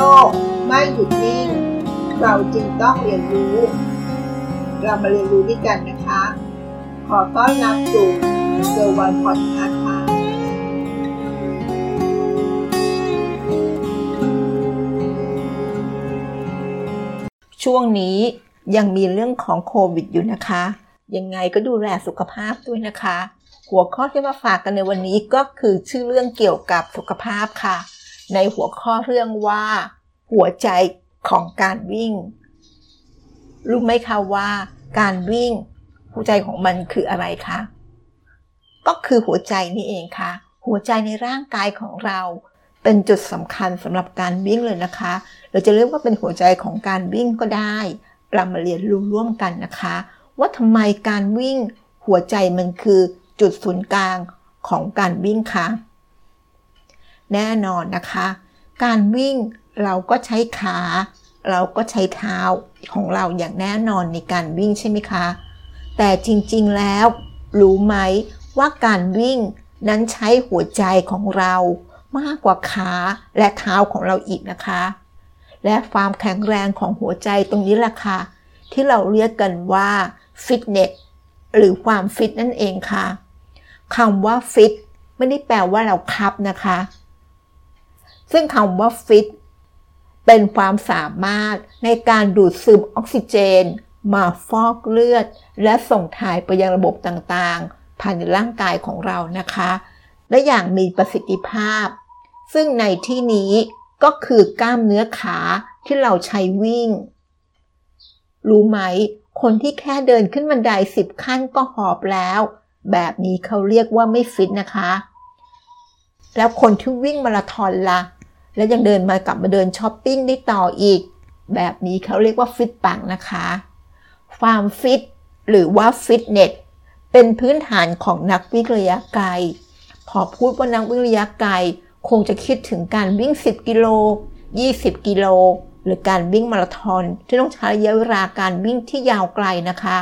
ลกไม่หยุดนิ่ง เราจึงต้องเรียนรู้ เรามาเรียนรู้ด้วยกันนะคะ ขอต้อนรับสู่เซอร์วันพอดคาส์ค่ะช่วงนี้ยังมีเรื่องของโควิดอยู่นะคะ ยังไงก็ดูแลสุขภาพด้วยนะคะ หัวข้อที่มาฝากกันในวันนี้ก็คือชื่อเรื่องเกี่ยวกับสุขภาพค่ะ ในหัวข้อเรื่องว่า หัวใจของการวิ่ง รู้ไหมคะว่าการวิ่ง หัวใจของมันคืออะไรคะ ก็คือหัวใจนี่เองค่ะ หัวใจในร่างกายของเราเป็นจุดสำคัญสำหรับการวิ่งเลยนะคะ เราจะเรียกว่าเป็นหัวใจของการวิ่งก็ได้ เรามาเรียนรู้ร่วมกันนะคะ ว่าทำไมการวิ่งหัวใจมันคือจุดศูนย์กลางของการวิ่งค่ะ แน่นอนนะคะ การวิ่งเราก็ใช้ขา เราก็ใช้เท้าของเราอย่างแน่นอนในการวิ่งใช่ไหมคะ แต่จริงๆแล้ว รู้ไหมว่าการวิ่งนั้นใช้หัวใจของเรามากกว่าขาและเท้าของเราอีกนะคะ และความแข็งแรงของหัวใจตรงนี้แหละค่ะ ที่เราเรียกกันว่าฟิตเนสหรือความฟิตนั่นเองค่ะคำว่าฟิตไม่ได้แปลว่าเราคับนะคะ ซึ่งคำว่าฟิตเป็นความสามารถในการดูดซึมออกซิเจน มาฟอกเลือด และส่งถ่ายไปยังระบบต่างๆภายในร่างกายของเรานะคะ และอย่างมีประสิทธิภาพ ซึ่งในที่นี้ก็คือกล้ามเนื้อขาที่เราใช้วิ่ง รู้ไหม คนที่แค่เดินขึ้นบันไดสิบขั้นก็หอบแล้ว แบบนี้เขาเรียกว่าไม่ฟิตนะคะ แล้วคนที่วิ่งมาราธอนละ่ะ แล้วยังเดินมากลับมาเดินช้อปปิ้งได้ต่ออีก แบบนี้เขาเรียกว่าฟิตปังนะคะ ความฟิตหรือว่าฟิตเนสเป็นพื้นฐานของนักวิ่งระยะไกล พอพูดว่านักวิ่งระยะไกล คงจะคิดถึงการวิ่ง 10 กิโล 20 กิโล หรือการวิ่งมาราธอนที่ต้องใช้ระยะเวลาการวิ่งที่ยาวไกลนะคะ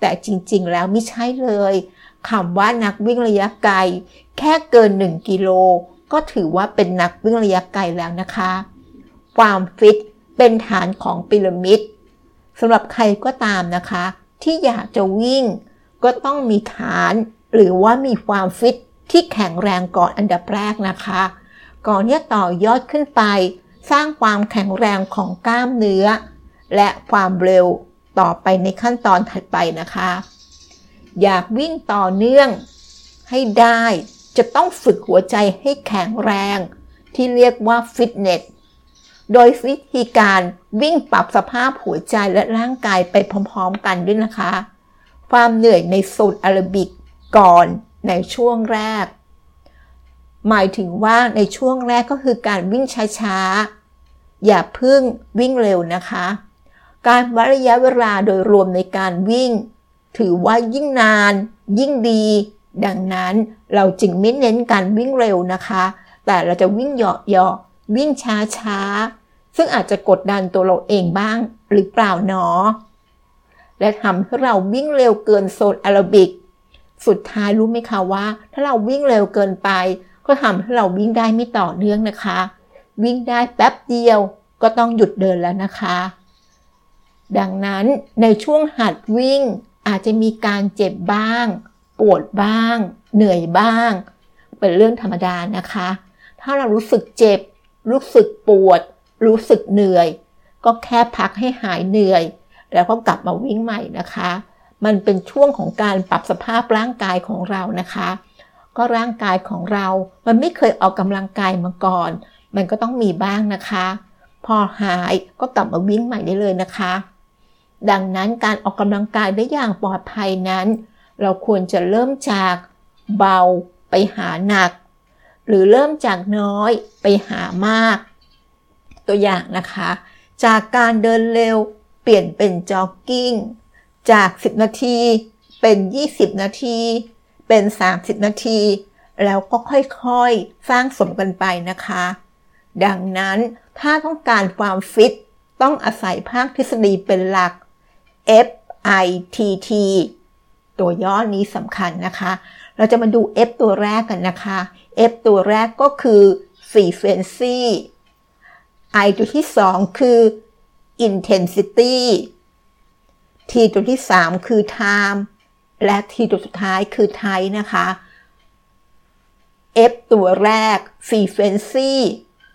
แต่จริงๆ แล้วไม่ใช่เลยคำว่านักวิ่งระยะไกล แค่เกิน 1 กิโล ก็ถือว่าเป็นนักวิ่งระยะไกลแล้วนะคะ ความฟิตเป็นฐานของพีระมิดสำหรับใครก็ตามนะคะ ที่อยากจะวิ่ง ก็ต้องมีฐาน หรือว่ามีความฟิตที่แข็งแรงก่อนอันดับแรกนะคะ ก่อนที่จะต่อยอดขึ้นไป สร้างความแข็งแรงของกล้ามเนื้อ และความเร็วต่อไปในขั้นตอนถัดไปนะคะ อยากวิ่งต่อเนื่องให้ได้ จะต้องฝึกหัวใจให้แข็งแรง ที่เรียกว่าฟิตเนส โดยวิธีการวิ่งปรับสภาพหัวใจและร่างกายไปพร้อมๆกันด้วยนะคะ ความเหนื่อยในโซนอารบิกก่อนในช่วงแรก หมายถึงว่าในช่วงแรกก็คือการวิ่งช้าๆ อย่าพึ่งวิ่งเร็วนะคะ การวัดระยะเวลาโดยรวมในการวิ่ง ถือว่ายิ่งนาน ยิ่งดี ดังนั้นเราจึงไม่เน้นการวิ่งเร็วนะคะ แต่เราจะวิ่งเหยาะวิ่งช้าๆซึ่งอาจจะกดดันตัวเราเองบ้างหรือเปล่าเนาะและทำให้เราวิ่งเร็วเกินโซนแอโรบิก สุดท้ายรู้ไหมคะว่า ถ้าเราวิ่งเร็วเกินไป ก็ทำให้เราวิ่งได้ไม่ต่อเนื่องนะคะ วิ่งได้แป๊บเดียวก็ต้องหยุดเดินแล้วนะคะ ดังนั้นในช่วงหัดวิ่งอาจจะมีการเจ็บบ้าง ปวดบ้าง เหนื่อยบ้าง เป็นเรื่องธรรมดานะคะ ถ้าเรารู้สึกเจ็บ รู้สึกปวด รู้สึกเหนื่อย ก็แค่พักให้หายเหนื่อย แล้วก็กลับมาวิ่งใหม่นะคะ มันเป็นช่วงของการปรับสภาพร่างกายของเรานะคะ ก็ร่างกายของเรา มันไม่เคยออกกำลังกายมาก่อน มันก็ต้องมีบ้างนะคะ พอหายก็กลับมาวิ่งใหม่ได้เลยนะคะดังนั้นการออกกำลังกายได้อย่างปลอดภัยนั้น เราควรจะเริ่มจากเบาไปหาหนัก หรือเริ่มจากน้อยไปหามาก ตัวอย่างนะคะ จากการเดินเร็วเปลี่ยนเป็นจ็อกกิ้ง จาก 10 นาทีเป็น 20 นาที เป็น 30 นาที แล้วก็ค่อยๆ สร้างสมกันไปนะคะ ดังนั้นถ้าต้องการความฟิต ต้องอาศัยภาคทฤษฎีเป็นหลัก FITT ตัวย่อนี้สำคัญนะคะ เราจะมาดู F ตัวแรกกันนะคะ F ตัวแรกก็คือ frequency I ตัวที่ 2 คือ intensity T ตัวที่ 3 คือ time และ T ตัวสุดท้ายคือ type นะคะ F ตัวแรก frequency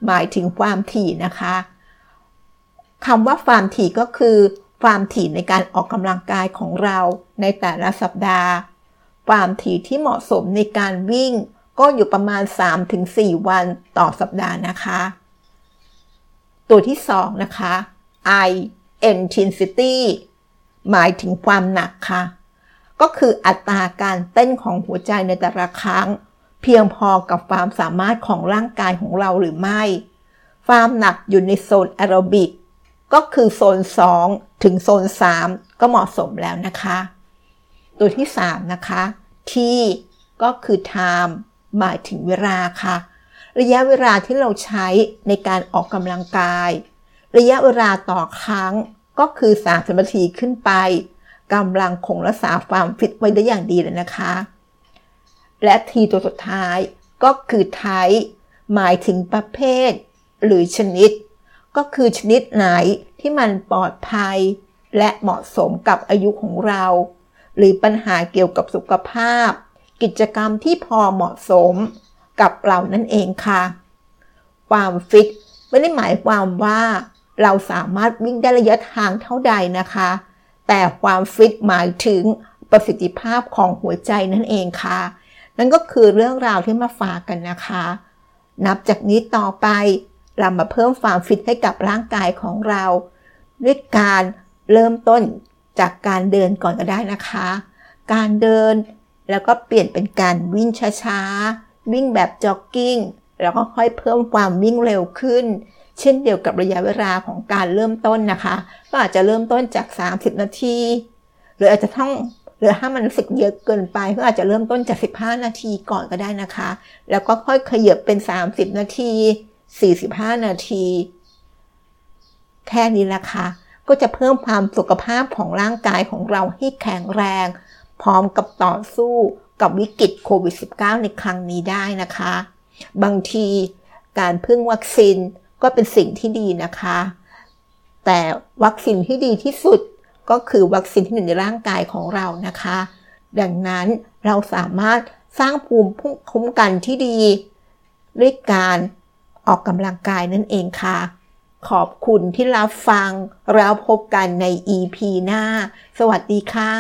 หมายถึงความถี่นะคะคำว่าความถี่ก็คือ ความถี่ในการออกกำลังกายของเราในแต่ละสัปดาห์ ความถี่ที่เหมาะสมในการวิ่งก็อยู่ประมาณ 3-4 วันต่อสัปดาห์นะคะ ตัวที่ 2 นะคะ I intensity หมายถึงความหนักค่ะ ก็คืออัตราการเต้นของหัวใจในแต่ละครั้ง เพียงพอกับความสามารถของร่างกายของเราหรือไม่ ความหนักอยู่ในโซนแอโรบิกก็คือโซน 2 ถึงโซน 3 ก็เหมาะสมแล้วนะคะ ตัวที่ 3 นะคะ T ก็คือ time หมายถึงเวลาค่ะ ระยะเวลาที่เราใช้ในการออกกำลังกาย ระยะเวลาต่อครั้งก็คือ30นาทีขึ้นไปกำลังคงรักษาความฟิตไว้ได้อย่างดีเลยนะคะ และทีตัวสุดท้ายก็คือไทหมายถึงประเภท หรือชนิด ก็คือชนิดไหน ที่มันปลอดภัย และเหมาะสมกับอายุของเรา หรือปัญหาเกี่ยวกับสุขภาพ กิจกรรมที่พอเหมาะสมกับเรานั่นเองค่ะ ความฟิตไม่ได้หมายความว่าเราสามารถวิ่งได้ระยะทางเท่าใดนะคะ แต่ความฟิตหมายถึงประสิทธิภาพของหัวใจนั่นเองค่ะ นั่นก็คือเรื่องราวที่มาฝากกันนะคะ นับจากนี้ต่อไป เรามาเพิ่มความฟิตให้กับร่างกายของเรา ด้วยการเริ่มต้นจากการเดินก่อนก็ได้นะคะ การเดินแล้วก็เปลี่ยนเป็นการวิ่งช้าๆ วิ่งแบบจ็อกกิ้ง แล้วก็ค่อยเพิ่มความวิ่งเร็วขึ้น เช่นเดียวกับระยะเวลาของการเริ่มต้นนะคะ ก็อาจจะเริ่มต้นจาก 30 นาที หรืออาจจะต้องหรือถ้ามันรู้สึกเยอะเกินไปก็อาจจะเริ่มต้นจาก 15 นาทีก่อนก็ได้นะคะ แล้วก็ค่อยขยับเป็น 30 นาที 45 นาที แค่นี้ละค่ะ ก็จะเพิ่มความสุขภาพของร่างกายของเราให้แข็งแรง พร้อมกับต่อสู้กับวิกฤตโควิด -19 ในครั้งนี้ได้นะคะ บางทีการพึ่งวัคซีนก็เป็นสิ่งที่ดีนะคะ แต่วัคซีนที่ดีที่สุดก็คือวัคซีนที่อยู่ในร่างกายของเรานะคะ ดังนั้นเราสามารถสร้างภูมิคุ้มกันที่ดี ด้วยการ ออกกำลังกายนั่นเองค่ะ ขอบคุณที่รับฟัง แล้วพบกันใน EP หน้า สวัสดีค่ะ